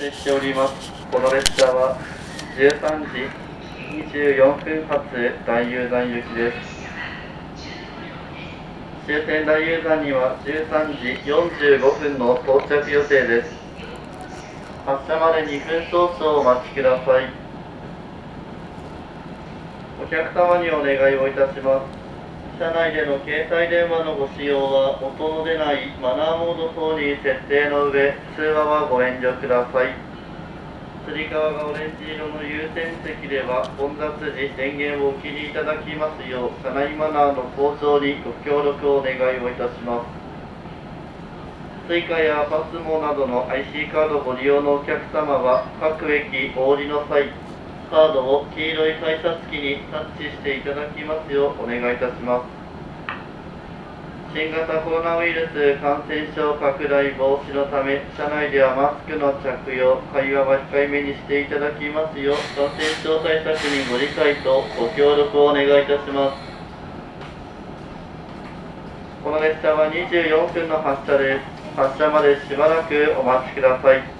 せしております。この列車は13時24分発大雄山行きです。終点大雄山には13時45分の到着予定です。発車まで2分少々お待ちください。お客様にお願いをいたします。車内での携帯電話のご使用は音の出ないマナーモード等に設定の上通話はご遠慮ください。つり革がオレンジ色の優先席では混雑時電源をお切りいただきますよう車内マナーの向上にご協力をお願いをいたします。Suica や PASMO などの IC カードご利用のお客様は各駅お降りの際カードを黄色い改札機にタッチしていただきますようお願いいたします。新型コロナウイルス感染症拡大防止のため車内ではマスクの着用会話は控えめにしていただきますよう感染症対策にご理解とご協力をお願いいたします。この列車は24分の発車です。発車までしばらくお待ちください。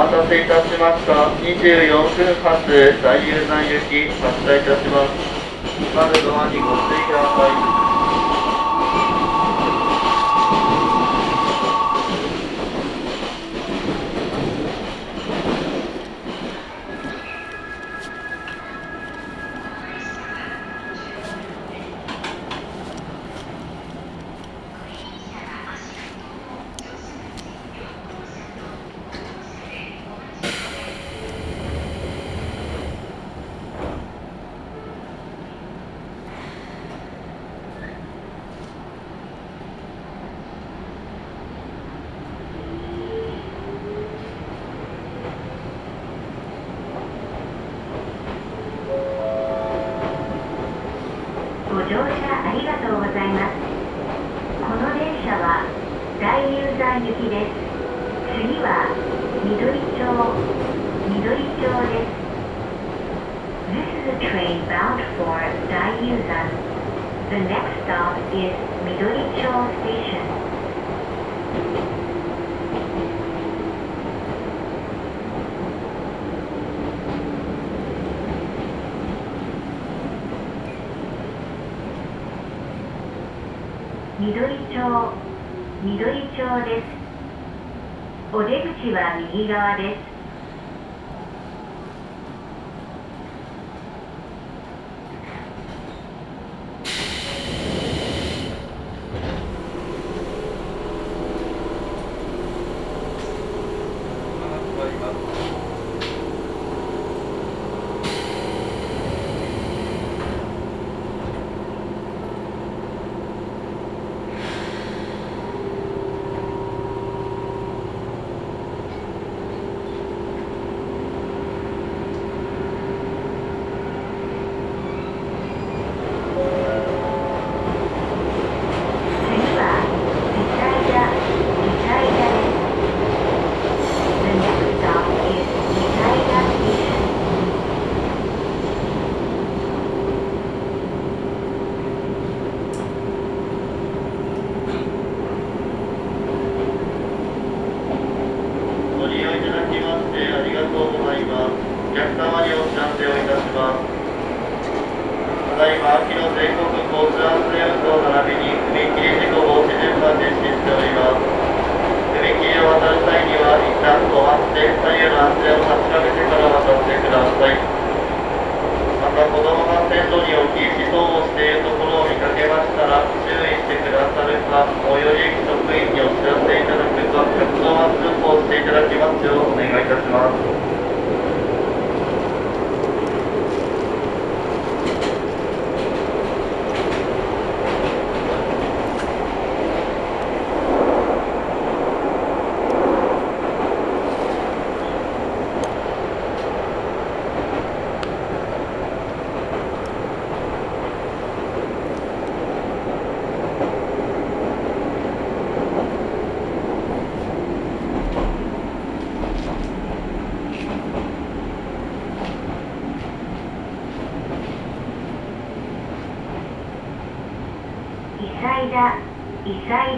待たせいたしました。24分発大遊山行き発車いたします。まずドアにご注意くださいありがとうございますこの電車は大雄山行きです次は緑町緑町です This is a train bound for Daiyuzan. The next stop is Midori Station. 緑町緑町です。お出口は右側です。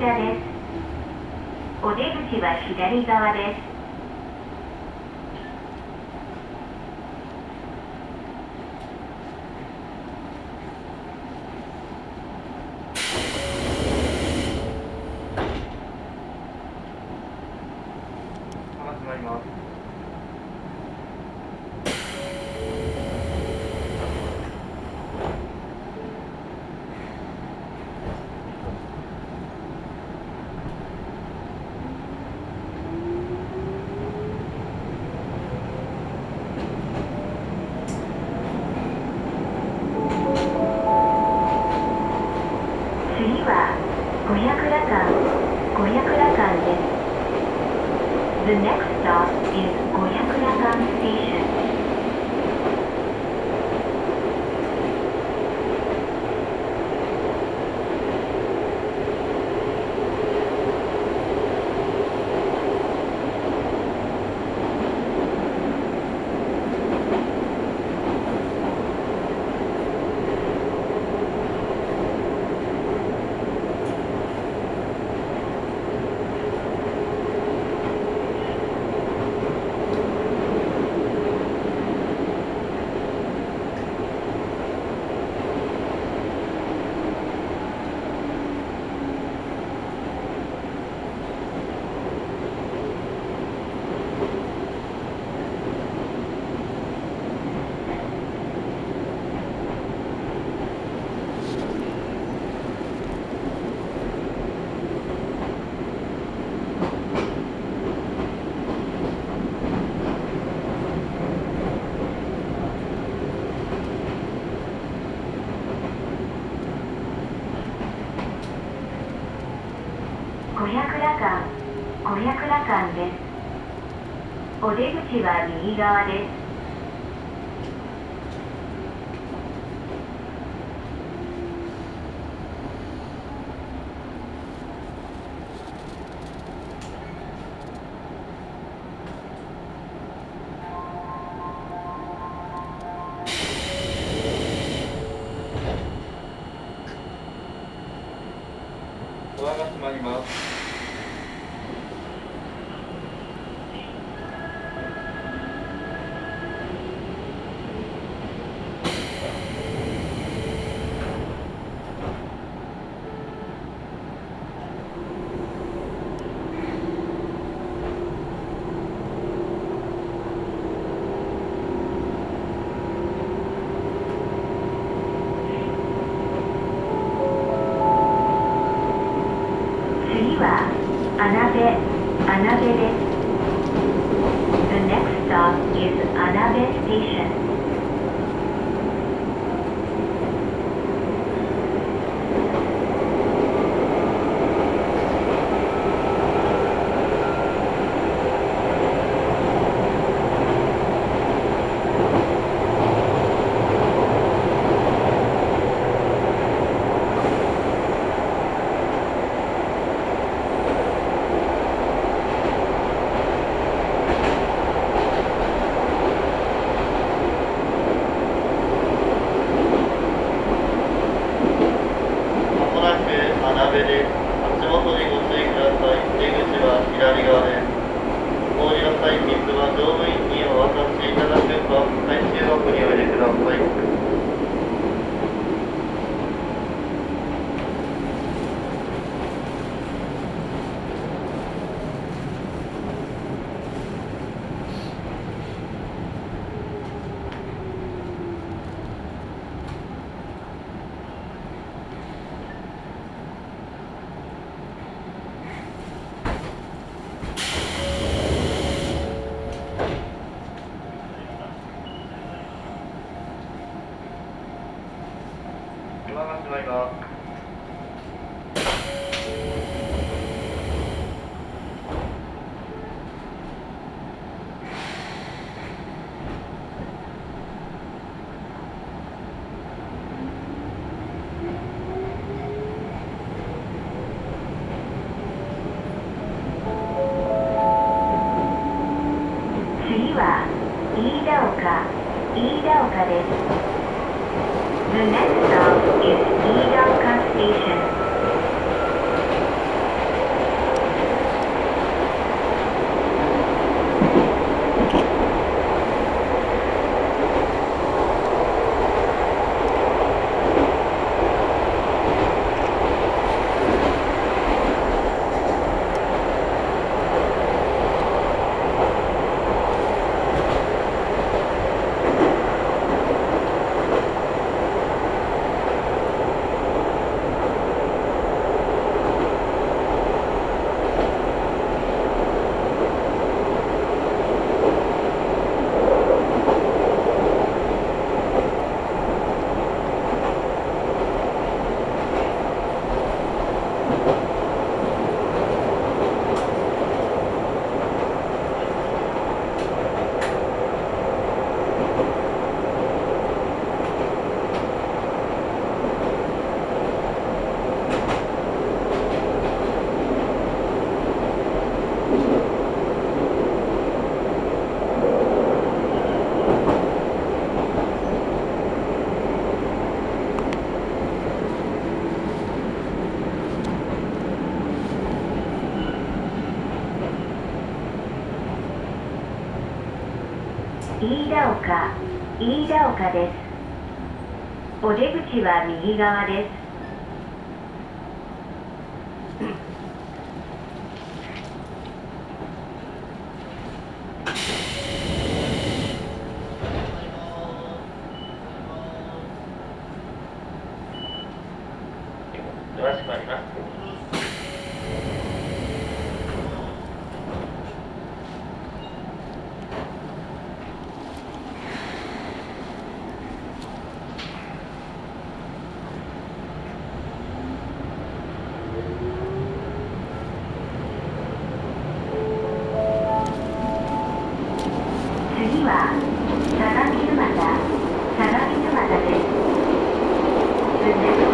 です。お出口は左側です。館です。お出口は右側です。次は飯田岡飯田岡です。The next stop is Niigata Station. 飯田岡飯田岡です。お出口は右側です。Thank you.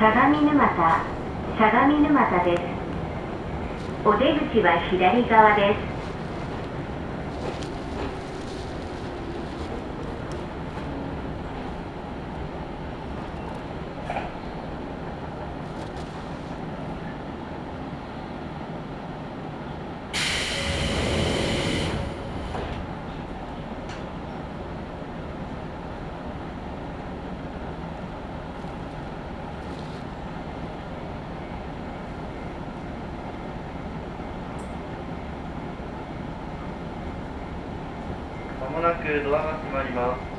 相模沼田相模沼田です。お出口は左側です。まもなくドアが閉まります。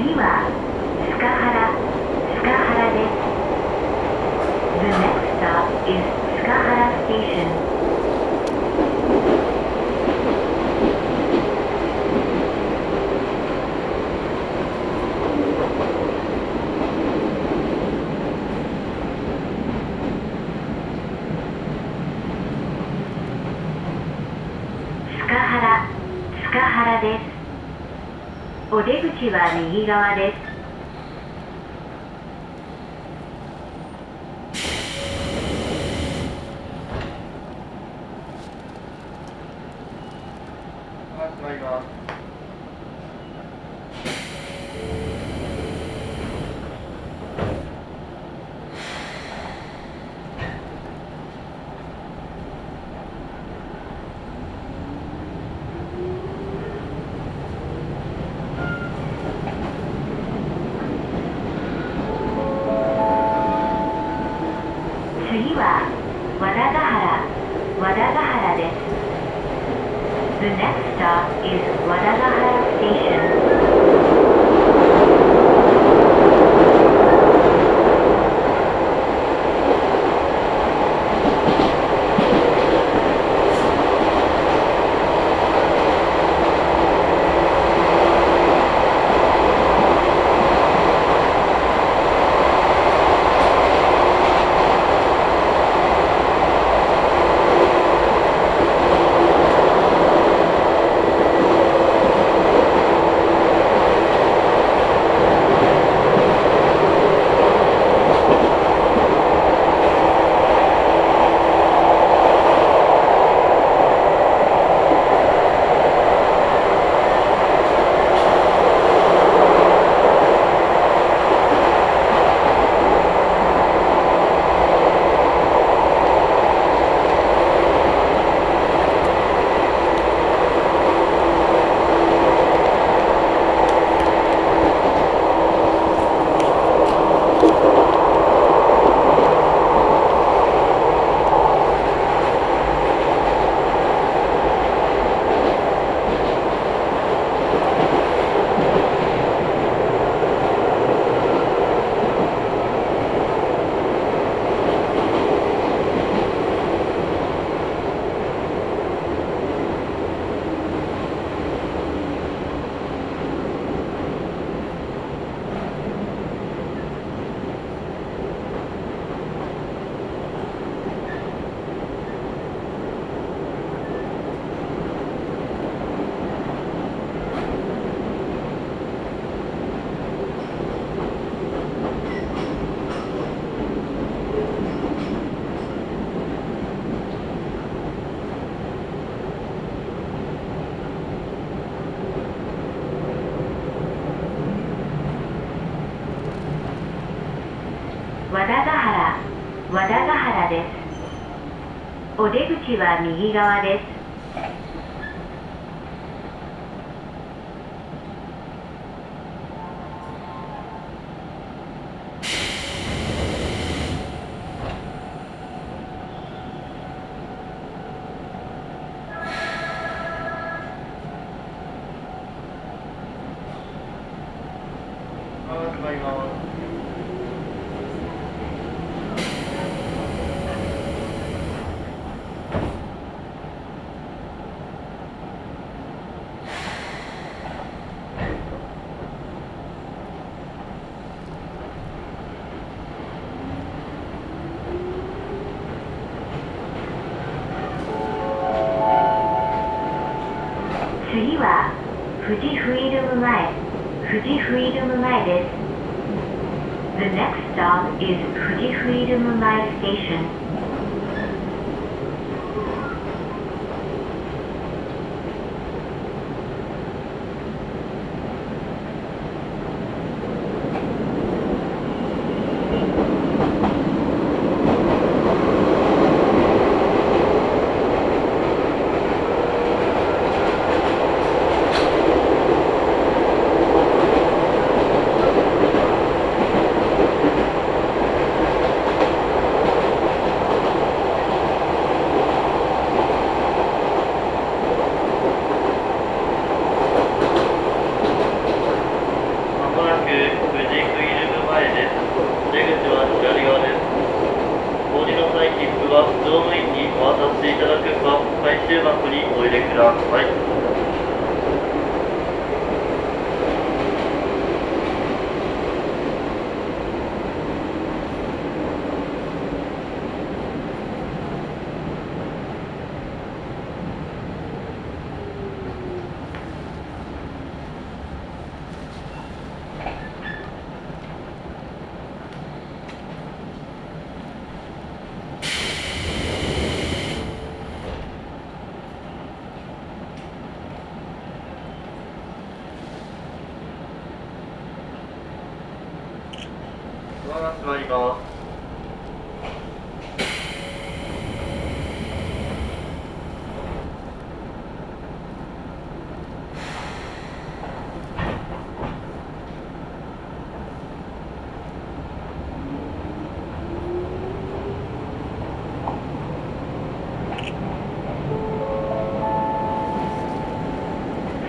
lý và 側です。は右側です。station.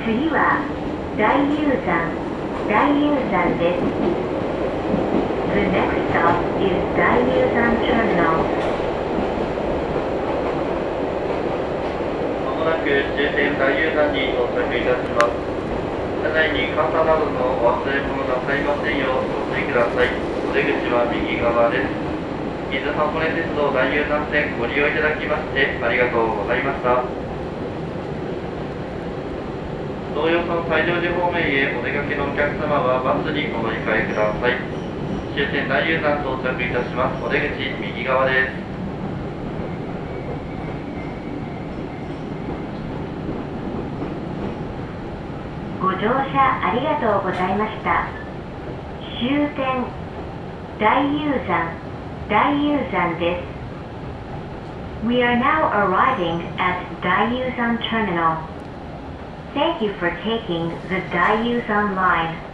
次は大雄山大雄山です The next stop is 大雄山 Terminal まもなく終点大遊山に到着いたします。車内に傘などのお忘れ物なさいませんようご注意ください。お出口は右側です。伊豆箱根鉄道大遊山線ご利用いただきましてありがとうございました。東洋村西条寺方面へお出かけのお客様はバスにお乗り換えください。終点大遊山到着いたします。お出口右側です。ご乗車ありがとうございました終点大雄山大雄山です We are now arriving at Daiyuzan Terminal. Thank you for taking the Daiyuzan line.